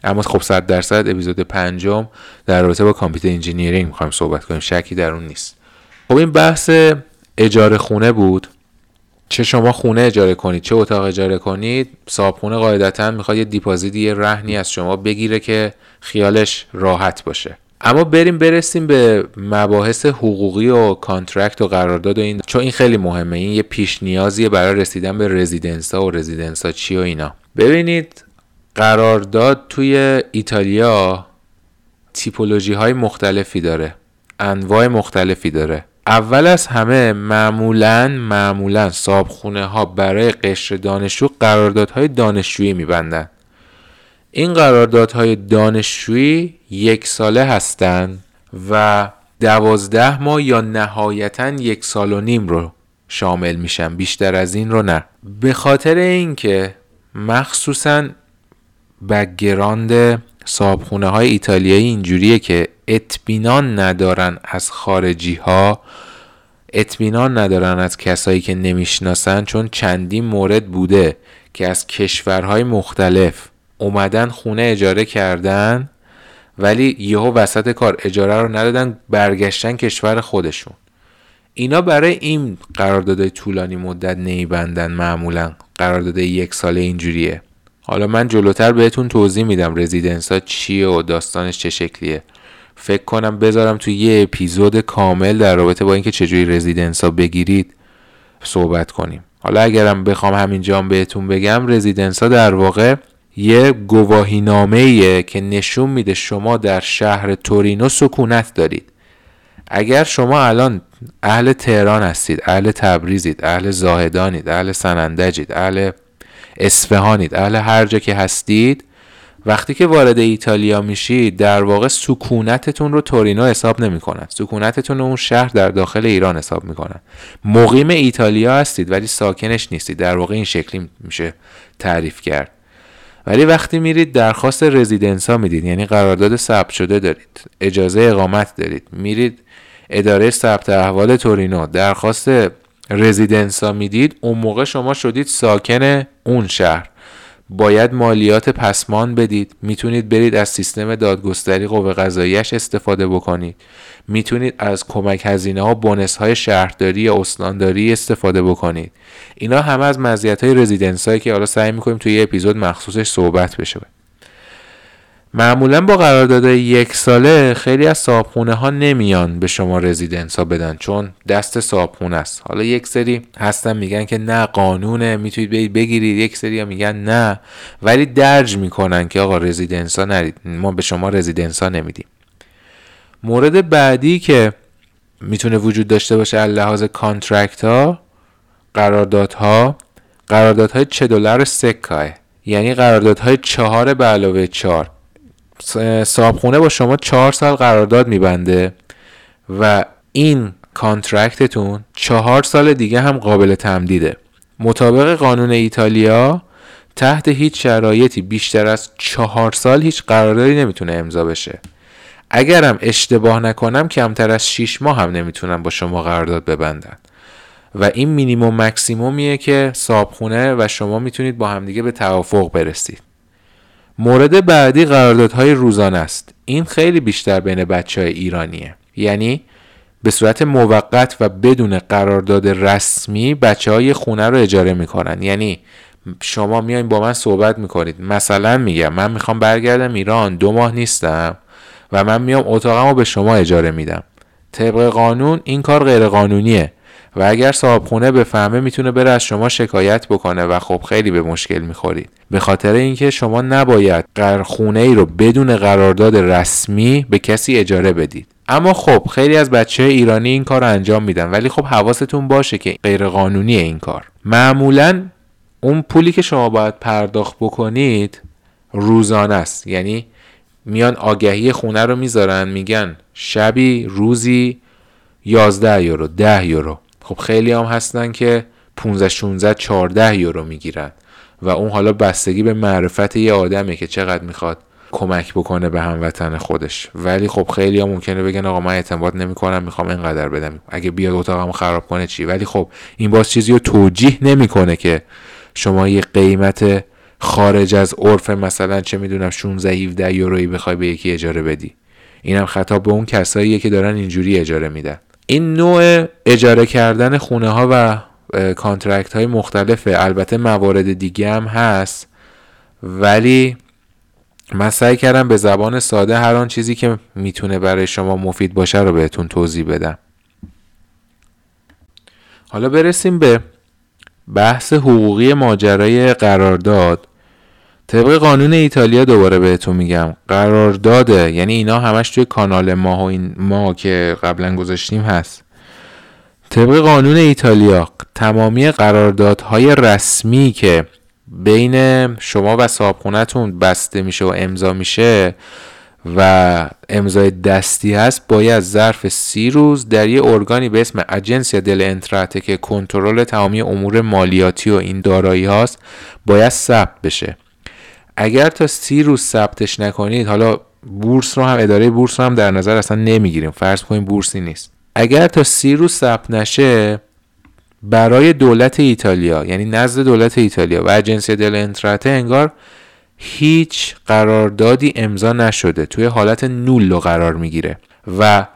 اما خب صد درصد اپیزود پنجم در رابطه با کامپیوتر انجینیرینگ می‌خوایم صحبت کنیم. شکی در اون نیست. خب این بحث اجاره خونه بود. چه شما خونه اجاره کنید چه اتاق اجاره کنید صاحب قاعدتا می‌خواد یه deposit یه رهنی از شما بگیره که خیالش راحت باشه. اما بریم برسیم به مباحث حقوقی و contract و قرارداد و این. چون این خیلی مهمه. این یه پیش نیازیه برای رسیدن به residence و residenza چی و اینا. ببینید قرارداد توی ایتالیا typology های مختلفی داره انواع مختلفی داره. اول از همه معمولا معمولا صابخونه ها برای قشر دانشجو قراردادهای دانشجویی میبندن. این قراردادهای دانشجویی یک ساله هستند و دوازده ماه یا نهایتا یک سال و نیم رو شامل میشن بیشتر از این رو نه. به خاطر اینکه مخصوصا بگراند صابخونه های ایتالیایی اینجوریه که اطمینان ندارن از خارجی ها اطمینان ندارن از کسایی که نمی‌شناسن چون چندین مورد بوده که از کشورهای مختلف اومدن خونه اجاره کردن ولی یهو وسط کار اجاره رو ندادن برگشتن کشور خودشون. اینا برای این قراردادهای طولانی مدت نیبندن معمولا قرارداد یک ساله اینجوریه. حالا من جلوتر بهتون توضیح میدم رزیدنس ها چیه و داستانش چه شکلیه. فکر کنم بذارم توی یه اپیزود کامل در رابطه با اینکه چجوری رزیدنس ها بگیرید صحبت کنیم. حالا اگرم بخوام همینجا بهتون بگم رزیدنس ها در واقع یه گواهی نامه که نشون میده شما در شهر تورینو سکونت دارید. اگر شما الان اهل تهران هستید اهل تبریزید اهل زاهدانید اهل سنندجید اهل اصفهانید. اهل هر جا که هستید وقتی که وارد ایتالیا میشید در واقع سکونتتون رو تورینو حساب نمی‌کنن. سکونتتون رو اون شهر در داخل ایران حساب می‌کنن. مقیم ایتالیا هستید ولی ساکنش نیستید. در واقع این شکلی میشه تعریف کرد. ولی وقتی میرید درخواست رزیدنس ها می‌دید یعنی قرارداد ثبت شده دارید اجازه اقامت دارید. میرید اداره ثبت احوال تورینو درخواست رزیدنس ها می‌دید اون موقع شما شدید ساکن اون شهر. باید مالیات پسمان بدید. می‌تونید برید از سیستم دادگستری قوه قضاییش استفاده بکنید. می‌تونید از کمک هزینه ها بونس های شهرداری یا استانداری استفاده بکنید. اینا همه از مزیت های رزیدنس هایی که حالا سعی می‌کنیم توی یه اپیزود مخصوصش صحبت بشه. معمولا با قرارداد یک ساله خیلی از صابخونه ها نمیان به شما رزیدنس ها بدن چون دست صابخونه است. حالا یک سری هستن میگن که نه قانونه می‌تونید برید بگیرید. یک سری ها میگن نه ولی درج می‌کنن که آقا residenza نرید. ما به شما residenza نمیدیم. مورد بعدی که می‌تونه وجود داشته باشه از لحاظ contract ها قراردادها قراردادهای cedolare secca ی یعنی قراردادهای چهار به علاوه چهار. صابخونه با شما چهار سال قرارداد میبنده و این contract تون چهار سال دیگه هم قابل تمدیده. مطابق قانون ایتالیا تحت هیچ شرایطی بیشتر از چهار سال هیچ قراردادی نمی‌تونه امضا بشه. اگرم اشتباه نکنم کمتر از 6 ماه هم نمی‌تونن با شما قرارداد ببندن. و این مینیموم مکسیمومیه که صابخونه و شما می‌تونید با همدیگه به توافق برسید. مورد بعدی قراردادهای روزانه است. این خیلی بیشتر بین بچه های ایرانیه. یعنی به صورت موقت و بدون قرارداد رسمی بچه های خونه رو اجاره می‌کنن. یعنی شما میایین با من صحبت می‌کنید. مثلا میگم من می‌خوام برگردم ایران دو ماه نیستم و من میام اتاقم رو به شما اجاره میدم. طبق قانون این کار غیر قانونیه و اگر صاحب خونه بفهمه می‌تونه بره از شما شکایت بکنه و خب خیلی به مشکل می‌خورید. به خاطر اینکه شما نباید خونه ای رو بدون قرارداد رسمی به کسی اجاره بدید. اما خب خیلی از بچه ایرانی این کار انجام میدن ولی خب حواستون باشه که غیر قانونی این کار. معمولا اون پولی که شما باید پرداخت بکنید روزانه است. یعنی میان آگهی خونه رو می‌ذارن میگن شبی روزی 11 یورو 10 یورو. خب خیلی هم هستن که 15 16 14 یورو می‌گیرن. و اون حالا بستگی به معرفت یه آدمه که چقدر می‌خواد کمک بکنه به هموطن خودش. ولی خب خیلی هم ممکنه بگن آقا من اعتماد نمی‌کنم می‌خوام اینقدر بدم. اگه بیاد اتاقمو خراب کنه چی؟ ولی خب این باز چیزی رو توجیه نمی‌کنه که شما یه قیمت خارج از عرف مثلا چه می‌دونم 16 17 یورویی بخوای به یکی اجاره بدی. اینم خطاب به اون کساییه که دارن اینجوری اجاره میدن. این نوع اجاره کردن خونه ها و کانترکت های مختلفه البته موارد دیگه هم هست. ولی من سعی کردم به زبان ساده هر آن چیزی که می‌تونه برای شما مفید باشه رو بهتون توضیح بدم. حالا برسیم به بحث حقوقی ماجرای قرارداد. طبق قانون ایتالیا دوباره بهتون میگم قرارداده. یعنی اینا همش توی کانال ما و این ما که قبلا گذاشتیم هست. طبق قانون ایتالیا تمامی قراردادهای رسمی که بین شما و صاحبخونهتون بسته میشه و امضا میشه و امضای دستی هست باید ظرف سی روز در یه ارگانی به اسم اجنسیا دل انتراته که کنترل تمامی امور مالیاتی و این دارایی هاست باید ثبت بشه. اگر تا سی روز ثبتش نکنید حالا بورس رو هم اداره بورس رو هم در نظر اصلا نمی‌گیریم. فرض کنیم بورسی نیست. اگر تا سی روز ثبت نشه برای دولت ایتالیا یعنی نزد دولت ایتالیا و اجنسی دل انتراته انگار هیچ قراردادی امضا نشده. توی حالت نول قرار می‌گیره. و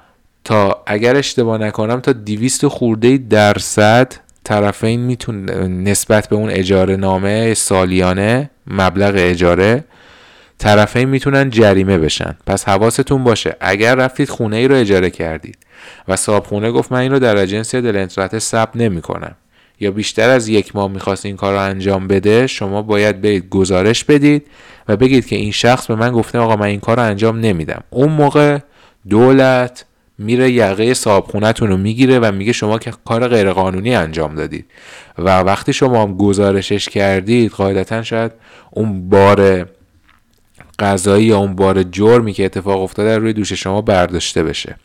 تا اگر اشتباه نکنم تا 200 خورده درصد طرفین می‌تونه نسبت به اون اجاره نامه سالیانه مبلغ اجاره طرفین می‌تونن جریمه بشن. پس حواستون باشه. اگر رفتید خونه ای رو اجاره کردید و صاحب خونه گفت من این رو در اجنسی دلنترات ثبت نمی‌کنم یا بیشتر از یک ماه می‌خواست این کار رو انجام بده شما باید برید گزارش بدید و بگید که این شخص به من گفته آقا من این کار رو انجام نمیدم. اون موقع دولت میره یقه صاحب خونتون رو می‌گیره و میگه شما که کار غیرقانونی انجام دادید. و وقتی شما هم گزارشش کردید قاعدتا شاید اون بار قضایی یا اون بار جرمی که اتفاق افتاده روی دوش شما برداشته بشه.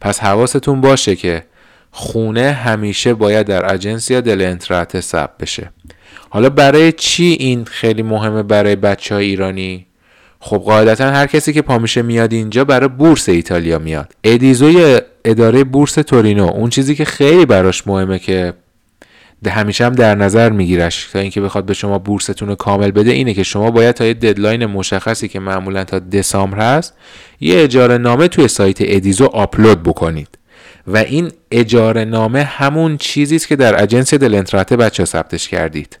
پس حواستون باشه که خونه همیشه باید در اجنسی یا دل انترات ثبت بشه. حالا برای چی این خیلی مهمه برای بچه های ایرانی؟ خب قاعدتا هر کسی که پامیشه میاد اینجا برای بورس ایتالیا میاد. EDISU ی اداره بورس تورینو اون چیزی که خیلی براش مهمه که همیشه هم در نظر میگیرش تا اینکه بخواد به شما بورستون رو کامل بده اینه که شما باید تا یه deadline مشخصی که معمولا تا دسامبر هست یه اجاره نامه توی سایت EDISU آپلود بکنید. و این اجاره نامه همون چیزی است که در Agenzia delle Entrate بچه ثبتش کردید.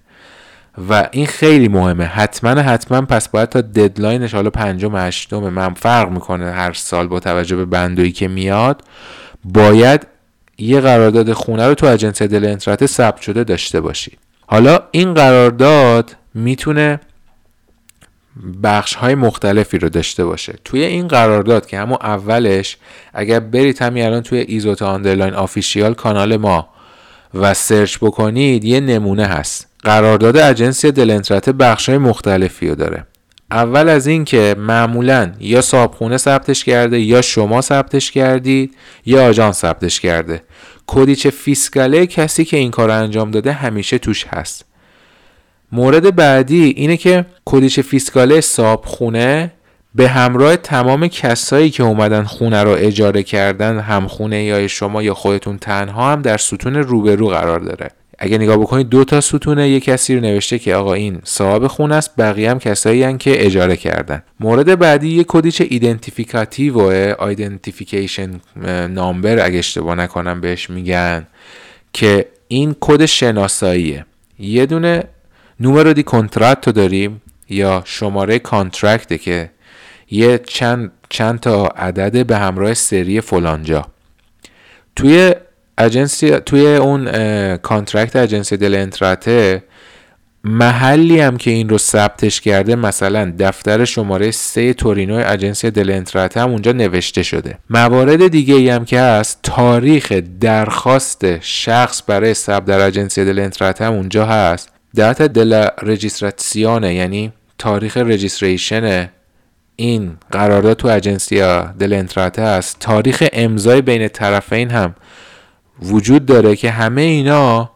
و این خیلی مهمه. حتما حتما پس باید تا deadline ش حالا پنجم هشتم من فرق می‌کنه هر سال با توجه به bando یی که میاد. باید یه قرارداد خونه رو تو Agenzia delle Entrate ثبت شده داشته باشید حالا این قرارداد می‌تونه بخش های مختلفی رو داشته باشه. توی این قرارداد که همون اولش اگر برید همین الان توی ایزوتا underline official کانال ما و سرچ بکنید یه نمونه هست. قرارداد Agenzia delle Entrate بخش های مختلفی رو داره. اول از این که معمولا یا صابخونه ثبتش کرده یا شما ثبتش کردید یا آژانس ثبتش کرده. codice fiscale کسی که این کار انجام داده همیشه توش هست. مورد بعدی اینه که codice fiscale صابخونه به همراه تمام کسایی که اومدن خونه رو اجاره کردن هم خونه یا شما یا خودتون تنها هم در ستون روبرو قرار داره. اگه نگاه بکنید دو تا ستونه یه کسی رو نوشته که آقا این صاحب خونه است بقیه هم کسایی هن که اجاره کردن. مورد بعدی یه codice identificativo identification number اگه اشتباه نکنم بهش میگن که این کد شناساییه. یه دونه numero di contratto رو داریم یا شماره contract ه که یه چند چند تا عدد به همراه سری فلانجا. توی Agenzia توی اون contract Agenzia delle Entrate محلی هم که این رو ثبتش کرده مثلا دفتر شماره سه تورینو Agenzia delle Entrate هم اونجا نوشته شده. موارد دیگه ای هم که هست تاریخ درخواست شخص برای ثبت در Agenzia delle Entrate هم اونجا هست. data della registrazione یعنی تاریخ registration این قرارداد تو Agenzia دل انتراته هست. تاریخ امضای بین طرفین هم وجود داره که همه اینا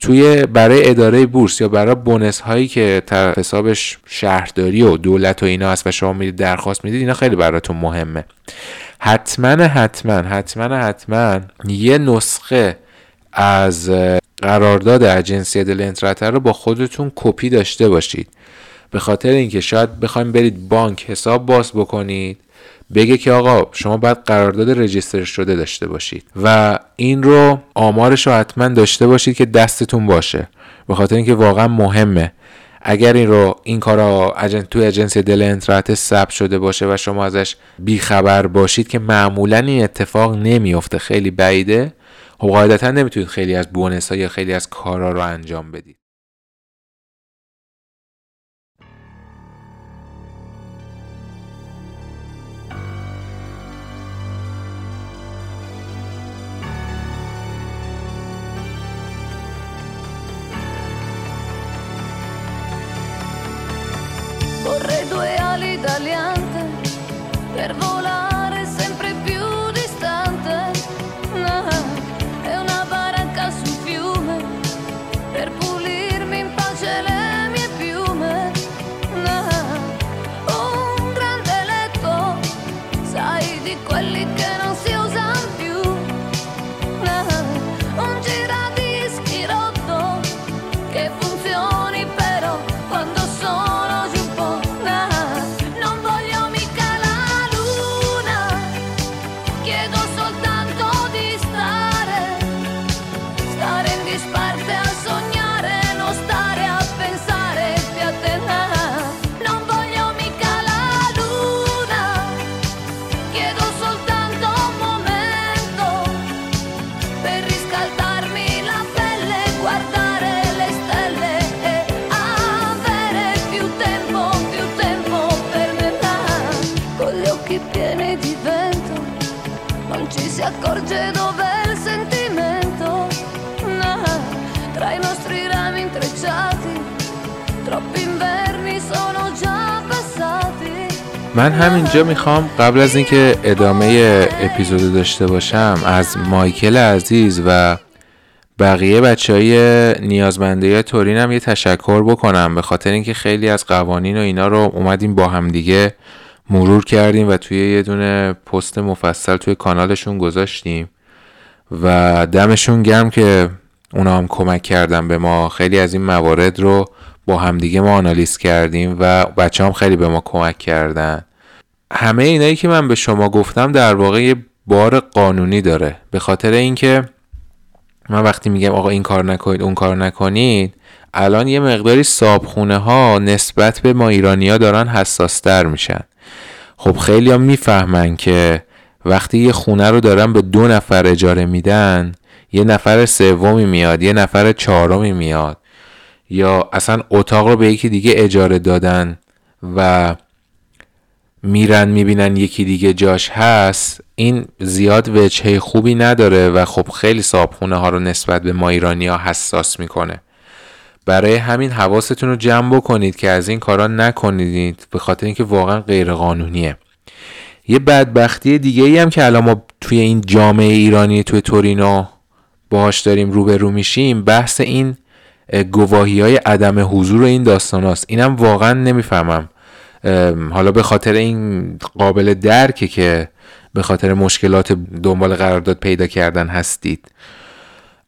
توی برای اداره بورس یا برای بونس هایی که حسابش شهرداری و دولت و اینا هست و شما می‌دید درخواست می‌دید اینا خیلی براتون مهمه. حتما حتما حتما حتما یه نسخه از قرارداد اجنسی دل انتراتر رو با خودتون کپی داشته باشید. به خاطر اینکه شاید بخوایم برید بانک حساب باز بکنید. بگه که آقا شما باید قرارداد رجیستر شده داشته باشید و این رو آمارش رو حتما داشته باشید که دستتون باشه. به خاطر اینکه واقعا مهمه. اگر این رو این کارا اجن تو اجنسی دل انترات ثبت شده باشه و شما ازش بیخبر باشید که معمولا این اتفاق نمیفته خیلی بعیده. خب قاعدتا نمی‌تونید خیلی از بونس ها یا خیلی از کارا رو انجام بدید. tagliante per volare. من همینجا می‌خوام قبل از اینکه ادامه اپیزود داشته باشم از مایکل عزیز و بقیه بچه های نیازمنده تورین هم یه تشکر بکنم. به خاطر اینکه خیلی از قوانین و اینا رو اومدیم با هم دیگه مرور کردیم و توی یه دونه پست مفصل توی کانالشون گذاشتیم و دمشون گرم که اونا هم کمک کردن به ما. خیلی از این موارد رو با همدیگه ما آنالیز کردیم و بچه هم خیلی به ما کمک کردن. همه اینایی که من به شما گفتم در واقع یه بار قانونی داره. به خاطر اینکه من وقتی میگم آقا این کار نکنید اون کار نکنید الان یه مقداری صابخونه ها نسبت به ما ایرانی ها دارن حساستر میشن. خب خیلی هم می‌فهمن که وقتی یه خونه رو دارن به دو نفر اجاره میدن یه نفر سومی میاد یه نفر چهارمی میاد یا اصلا اتاق رو به یکی دیگه اجاره دادن و میرن می‌بینن یکی دیگه جاش هست این زیاد وجهه خوبی نداره و خب خیلی صابخونه ها رو نسبت به ما ایرانی ها حساس می‌کنه. برای همین حواستون رو جمع بکنید که از این کارا نکنید به خاطر اینکه واقعا غیر قانونیه یه بدبختی دیگه ای هم که الان ما توی این جامعه ایرانی توی تورینو باهاش داریم روبرو میشیم بحث این گواهی های عدم حضور این داستان هاست. اینم واقعا نمی‌فهمم. حالا به خاطر این قابل درکه که به خاطر مشکلات دنبال قرارداد پیدا کردن هستید.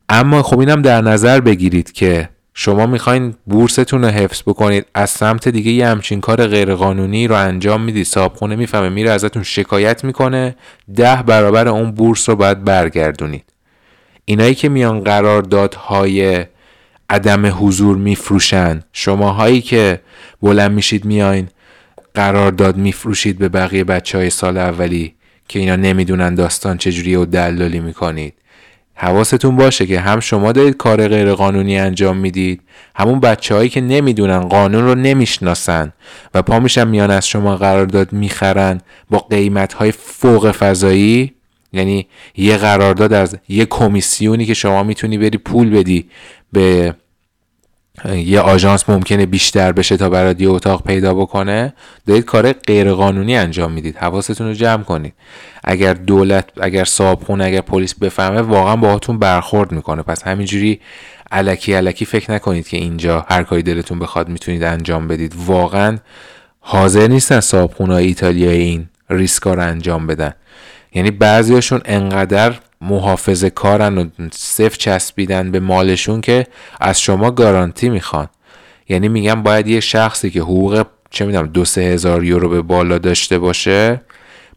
اما خب اینم در نظر بگیرید که شما می‌خواین بورستون رو حفظ بکنید از سمت دیگه یه همچین کار غیرقانونی رو انجام می‌دید. صاحبخونه می‌فهمه میره ازتون شکایت می‌کنه ده برابر اون بورس رو باید برگردونید. اینایی که میان قراردادهای عدم حضور میفروشن شماهایی که بلند میشید میاین قرارداد میفروشید به بقیه بچه های سال اولی که اینا نمی‌دونن داستان چجوریه و دلالی می‌کنید. حواستون باشه که هم شما دارید کار غیر قانونی انجام می‌دید همون بچه هایی که نمی‌دونن قانون رو نمی‌شناسن و پا میشن میان از شما قرارداد می‌خرن با قیمت های فوق فضایی. یعنی یه قرارداد از یه کمیسیونی که شما می‌تونی بری پول بدی به یه آژانس ممکنه بیشتر بشه تا برات یه اتاق پیدا بکنه. دارید کار غیرقانونی انجام می‌دید. حواستون رو جمع کنید. اگر دولت اگر صابخونه اگر پلیس بفهمه واقعا باهاتون برخورد می‌کنه. پس همینجوری علکی علکی فکر نکنید که اینجا هر کاری دلتون بخواد می‌تونید انجام بدید. واقعا حاضر نیستن صابخونه ایتالیایی این ریسکا رو انجام بدن. یعنی بعضیاشون انقدر محافظه کارن و صفر چسبیدن به مالشون که از شما گارانتی می‌خوان. یعنی میگم باید یه شخصی که حقوق چه می‌دونم دو سه هزار یورو به بالا داشته باشه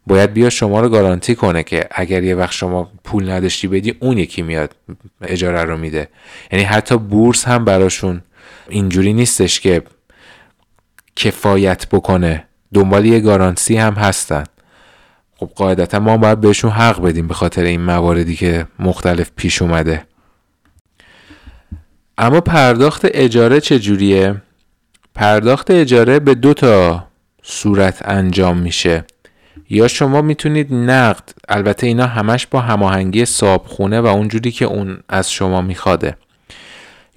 باید بیا شما رو گارانتی کنه که اگر یه وقت شما پول نداشتی بدی اون یکی میاد اجاره رو میده. یعنی حتی بورس هم براشون اینجوری نیستش که کفایت بکنه. دنبال یه گارانتی هم هستن. خب قاعدتا ما باید بهشون حق بدیم به خاطر این مواردی که مختلف پیش اومده. اما پرداخت اجاره چجوریه؟ پرداخت اجاره به دو تا صورت انجام میشه. یا شما می‌تونید نقد البته اینا همش با هماهنگی صابخونه و اونجوری که اون از شما میخواده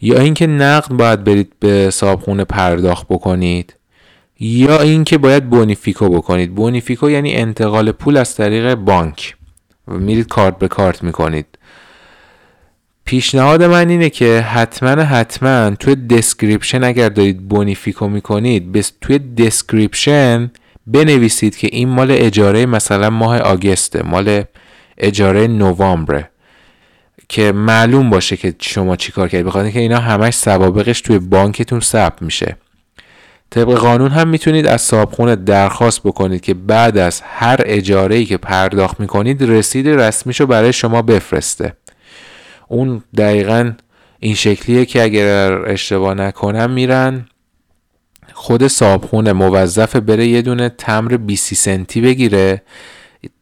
یا اینکه نقد باید برید به صابخونه پرداخت بکنید. یا اینکه باید bonifico بکنید. bonifico یعنی انتقال پول از طریق بانک. میرید کارت به کارت می‌کنید. پیشنهاد من اینه که حتما حتما توی description اگر دارید bonifico می‌کنید بس توی description بنویسید که این مال اجاره مثلا ماه August ه مال اجاره نوامبره. که معلوم باشه که شما چیکار کردید. بخاطر که اینا همش سوابقش توی بانکتون ثبت میشه. طبق قانون هم می‌تونید از صابخونه درخواست بکنید که بعد از هر اجاره ای که پرداخت می‌کنید رسید رسمیشو برای شما بفرسته. اون دقیقا این شکلیه که اگر اشتباه نکنم میرن خود صابخونه موظف بره یه دونه تمر 20 سنتی بگیره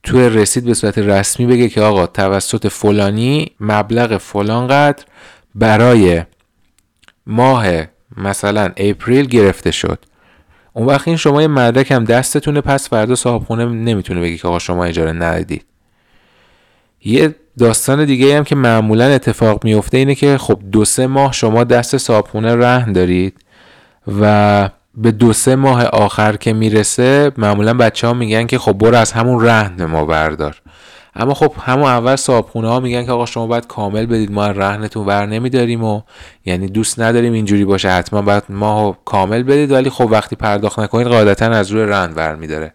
توی رسید به صورت رسمی بگه که آقا توسط فلانی مبلغ فلان قدر برای ماه مثلا اپریل گرفته شد. اون وقت این شما یه مدرک هم دستتونه پس فردا صاحب خونه نمی‌تونه بگی که آقا شما اجاره ندادید. یه داستان دیگه هم که معمولا اتفاق میفته اینه که خب دو سه ماه شما دست صاحب خونه رهن دارید و به دو سه ماه آخر که می‌رسه معمولا بچه ها میگن که خب برو از همون رهن ما بردار. اما خب همون اول صاحبخونه ها میگن که آقا شما باید کامل بدید ما رهنتون ور نمیداریم و یعنی دوست نداریم اینجوری باشه حتما باید ما کامل بدید ولی خب وقتی پرداخت نکنید قاعدتا از روی رهن ور میداره.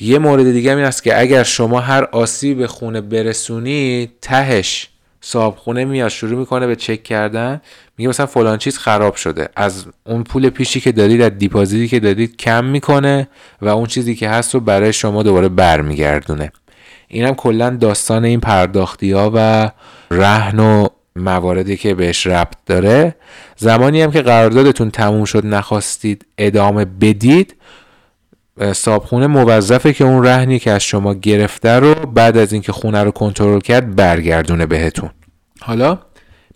یه مورد دیگه این است که اگر شما هر آسیب خونه برسونید تهش صاحب خونه میاد شروع می‌کنه به چک کردن میگه مثلا فلان چیز خراب شده. از اون پول پیشی که دارید از دیپازیتی که دارید کم می‌کنه و اون چیزی که هست رو برای شما دوباره برمیگردونه. اینم کلا داستان این پرداختی ها و رهن و مواردی که بهش ربط داره. زمانی هم که قراردادتون تموم شد نخواستید ادامه بدید صابخونه موظفه که اون رهنی که از شما گرفته رو بعد از اینکه خونه رو کنترل کرد برگردونه بهتون. حالا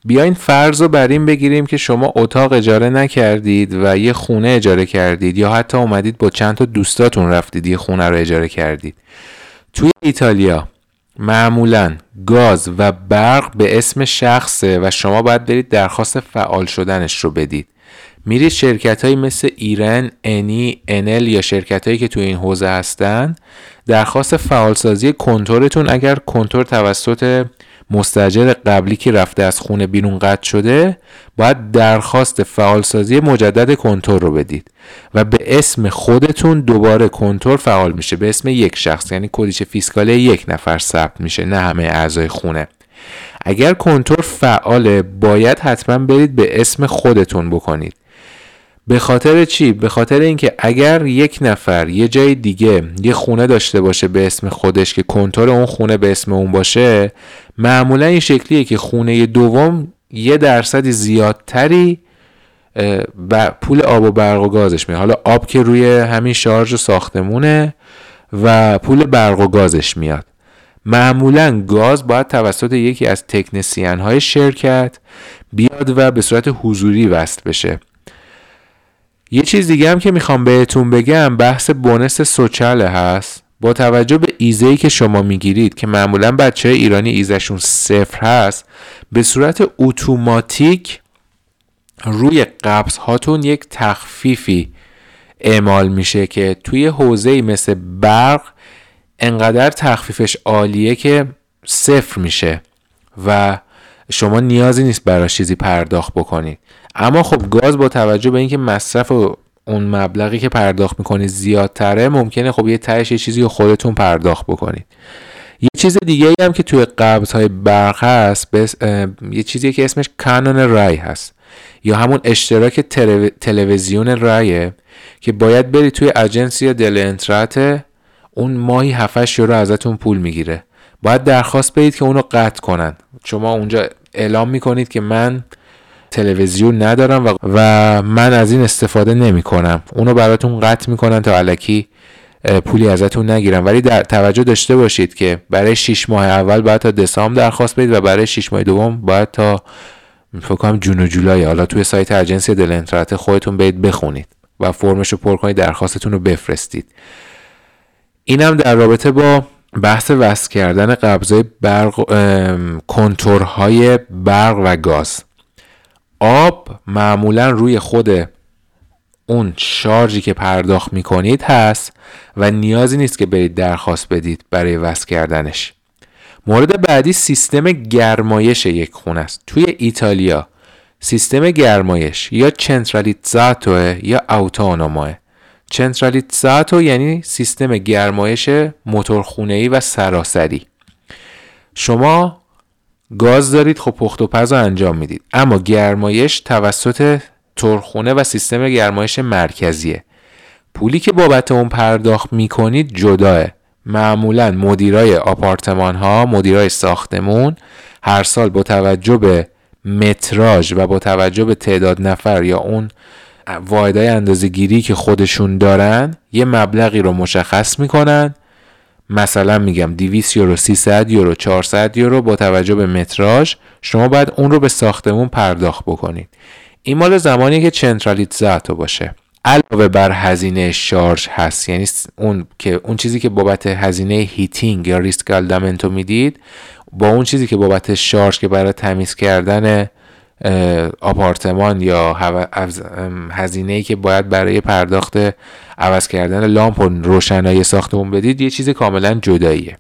بیاین فرض رو بر این بگیریم که شما اتاق اجاره نکردید و یه خونه اجاره کردید یا حتی اومدید با چند تا دوستاتون رفتید یه خونه رو اجاره کردید. توی ایتالیا معمولا گاز و برق به اسم شخصه و شما باید برید درخواست فعال شدنش رو بدید. میرید شرکت های مثل ایرن، انی، انل یا شرکت هایی که توی این حوزه هستن درخواست فعالسازی کنتورتون اگر کنتور توسط مستجر قبلی که رفته از خونه بیرون قطع شده باید درخواست فعالسازی مجدد کنتور رو بدید و به اسم خودتون دوباره کنتور فعال میشه. به اسم یک شخص یعنی کدیش فیسکاله یک نفر ثبت میشه نه همه اعضای خونه. اگر کنتور فعاله باید حتما برید به اسم خودتون بکنید. به خاطر چی؟ به خاطر اینکه اگر یک نفر یه جای دیگه یه خونه داشته باشه به اسم خودش که کنتور اون خونه به اسم اون باشه معمولا این شکلیه که خونه دوم یه درصدی زیادتری و پول آب و برق و گازش میاد. حالا آب که روی همین شارژ و ساختمونه و پول برق و گازش میاد. معمولا گاز باید توسط یکی از تکنسیان های شرکت بیاد و به صورت حضوری وصل بشه. یه چیز دیگه هم که می‌خوام بهتون بگم بحث بونس سوچله هست. با توجه به ایزهی که شما می‌گیرید که معمولا بچه ایرانی ایزشون صفر هست به صورت اتوماتیک روی قبض هاتون یک تخفیفی اعمال میشه که توی حوزه مثل برق انقدر تخفیفش عالیه که صفر میشه و شما نیازی نیست برای چیزی پرداخت بکنید. اما خب گاز با توجه به اینکه مصرف اون مبلغی که پرداخت می‌کنید زیادتره ممکنه خب یه تهش یه چیزی رو خودتون پرداخت بکنید. یه چیز دیگه هم که توی قبض های برق هست یه چیزی که اسمش کانون رای هست. یا همون اشتراک تلویزیون رایه که باید بری توی اجنسی یا دل انترات اون ماهی 7 یورو ازتون پول می‌گیره. باید درخواست بدید که اونو قطع کنن. شما اونجا اعلام می‌کنید که من تلویزیون ندارم و, و من از این استفاده نمی کنم اونو براتون قطع می‌کنن تا علکی پولی ازتون نگیرم. ولی در توجه داشته باشید که برای 6 ماه اول باید تا دسامبر درخواست بدید و برای 6 ماه دوم باید تا فکر کنم جون و جولای. حالا توی سایت اجنسی دل انترات خودتون برید بخونید و فرمش رو پر کنید درخواستتون رو بفرستید. اینم در رابطه با بحث وصل کردن قبضای برق کنتورهای برق و گاز. آب معمولا روی خود اون شارژی که پرداخت می‌کنید هست و نیازی نیست که برید درخواست بدید برای وصل کردنش. مورد بعدی سیستم گرمایش یک خونه است. توی ایتالیا سیستم گرمایش یا چنترالیزاتو یا اوتونوماه چنترالیزاتو یعنی سیستم گرمایش موتورخونه‌ای و سراسری. شما گاز دارید خب پخت و پز انجام می‌دید. اما گرمایش توسط ترخونه و سیستم گرمایش مرکزیه. پولی که بابت اون پرداخت می‌کنید جداه. معمولا مدیرای آپارتمان ها مدیرای ساختمون هر سال با توجه به متراژ و با توجه به تعداد نفر یا اون واحدهای اندازه گیری که خودشون دارن یه مبلغی رو مشخص می‌کنن. مثلا میگم 200 یورو 300 یورو 400 یورو با توجه به متراژ شما باید اون رو به ساختمون پرداخت بکنید. این مال زمانی که centralizzato باشه. علاوه بر هزینه شارژ هست یعنی اون که اون چیزی که بابت هزینه heating یا riscaldamento می‌دید با اون چیزی که بابت شارژ که برای تمیز کردن آپارتمان یا هزینه ای که باید برای پرداخت عوض کردن لامپ و روشنایی ساختمون بدید یه چیز کاملا جداییه.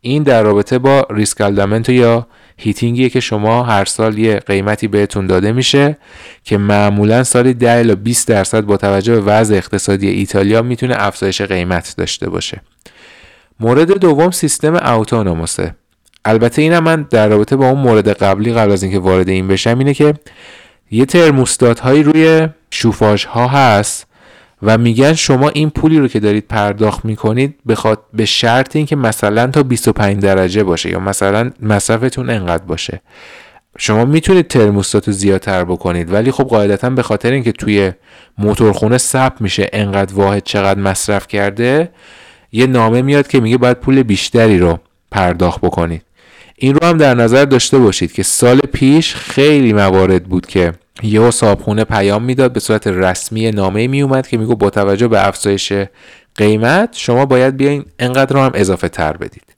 این در رابطه با ریسک یا هیتینگیه که شما هر سال یه قیمتی بهتون داده میشه که معمولا سالی 10 الی 20 درصد با توجه به وضع اقتصادی ایتالیا می‌تونه افزایش قیمت داشته باشه. مورد دوم سیستم اوتونوموسه البته اینم من در رابطه با اون مورد قبلی قبل از اینکه وارد این بشم اینه که یه ترموستات هایی روی شوفاژ ها هست و میگن شما این پولی رو که دارید پرداخت می‌کنید بخواد به شرط اینکه مثلا تا 25 درجه باشه یا مثلا مصرفتون انقدر باشه. شما می‌تونید ترموستات رو زیادتر بکنید ولی خب قاعدتا به خاطر اینکه توی موتورخونه ثبت میشه انقدر واحد چقدر مصرف کرده یه نامه میاد که میگه باید پول بیشتری رو پرداخت بکنید. این رو هم در نظر داشته باشید که سال پیش خیلی موارد بود که یه صابخونه پیام می‌داد به صورت رسمی نامه می اومد که میگو با توجه به افزایش قیمت شما باید بیاین انقدر رو هم اضافه تر بدید.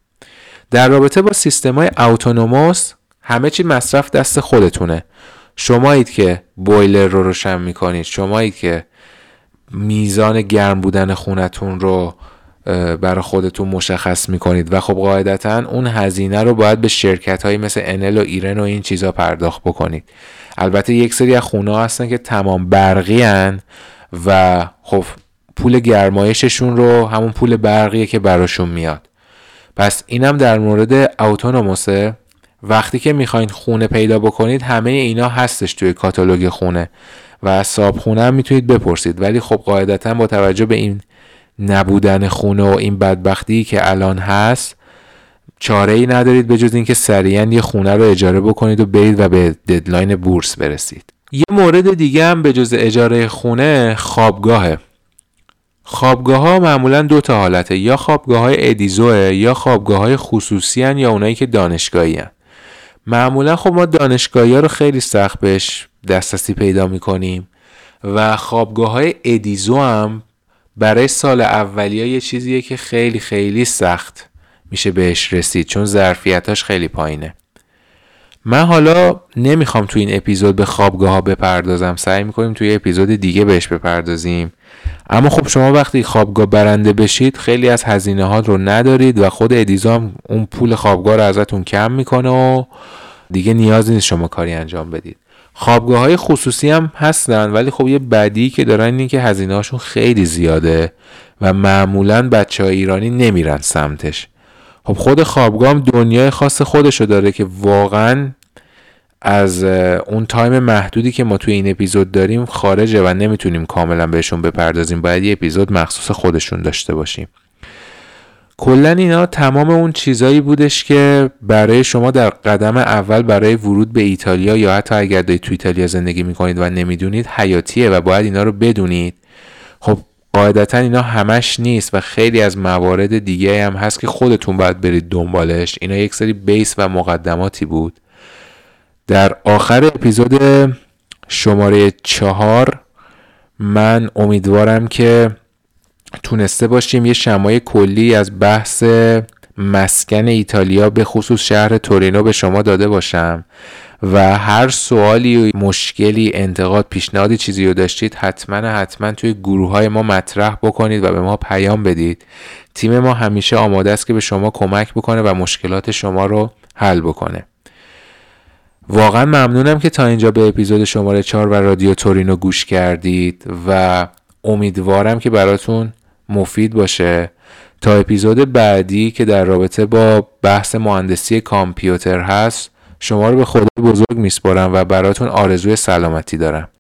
در رابطه با سیستم های اوتونوموس همه چی مصرف دست خودتونه. شمایید که بویلر رو روشن می‌کنید شمایید که میزان گرم بودن خونتون رو برای خودتون مشخص می‌کنید. و خب قاعدتا اون هزینه رو باید به شرکت هایی مثل انل و ایرن و این چیزا پرداخت بکنید. البته یک سری از خونه هستن که تمام برقی هن و خب پول گرمایششون رو همون پول برقیه که براشون میاد. پس اینم در مورد اوتونوموسه. وقتی که می‌خواین خونه پیدا بکنید همه اینا هستش توی کاتالوگ خونه. و از صاحب خونه هم می‌تونید بپرسید. ولی خب قاعدتا با توجه به این نبودن خونه و این بدبختی که الان هست چاره ای ندارید به جز اینکه سریعا یه خونه رو اجاره بکنید و برید و به ددلاین بورس برسید یه مورد دیگه هم به جز اجاره خونه خوابگاهه خوابگاه ها معمولا دو تا حالته یا خوابگاه های ادیزوه یا خوابگاه های خصوصی هن یا اونایی که دانشگاهی هن. معمولا خب ما دانشگاهی ها رو خیلی سخت بهش دسترسی پیدا می‌کنیم و خوابگاه های ادیزو هم برای سال اولیه یه چیزیه که خیلی خیلی سخت میشه بهش رسید چون ظرفیتاش خیلی پایینه. من حالا نمی‌خوام تو این اپیزود به خوابگاه ها بپردازم سعی می‌کنیم توی اپیزود دیگه بهش بپردازیم. اما خب شما وقتی خوابگاه برنده بشید خیلی از هزینه ها رو ندارید و خود ادیزام اون پول خوابگاه رو ازتون کم می‌کنه و دیگه نیازی نیست شما کاری انجام بدید. خوابگاه های خصوصی هم هستن ولی خب یه بدی که دارن اینه که هزینه خیلی زیاده و معمولا بچه های ایرانی نمیرن سمتش. خب خود خوابگاه هم دنیای خاص خودشو داره که واقعا از اون تایم محدودی که ما توی این اپیزود داریم خارجه و نمی‌تونیم کاملا بهشون بپردازیم. باید یه اپیزود مخصوص خودشون داشته باشیم. کلا اینا تمام اون چیزایی بودش که برای شما در قدم اول برای ورود به ایتالیا یا حتی اگر دارید تو ایتالیا زندگی می‌کنید و نمی‌دونید حیاتیه و باید اینا رو بدونید. خب قاعدتا اینا همش نیست و خیلی از موارد دیگه هم هست که خودتون باید برید دنبالش. اینا یک سری بیس و مقدماتی بود. در آخر اپیزود شماره چهار من امیدوارم که تونسته باشیم یه شمای کلی از بحث مسکن ایتالیا به خصوص شهر تورینو به شما داده باشم و هر سوالی مشکلی انتقاد پیشنهادی چیزی رو داشتید حتما حتما توی گروه های ما مطرح بکنید و به ما پیام بدید. تیم ما همیشه آماده است که به شما کمک بکنه و مشکلات شما رو حل بکنه. واقعا ممنونم که تا اینجا به اپیزود شماره 4 و رادیو تورینو گوش کردید و امیدوارم که براتون مفید باشه. تا اپیزود بعدی که در رابطه با بحث مهندسی کامپیوتر هست شما رو به خدا بزرگ میسپارم و براتون آرزوی سلامتی دارم.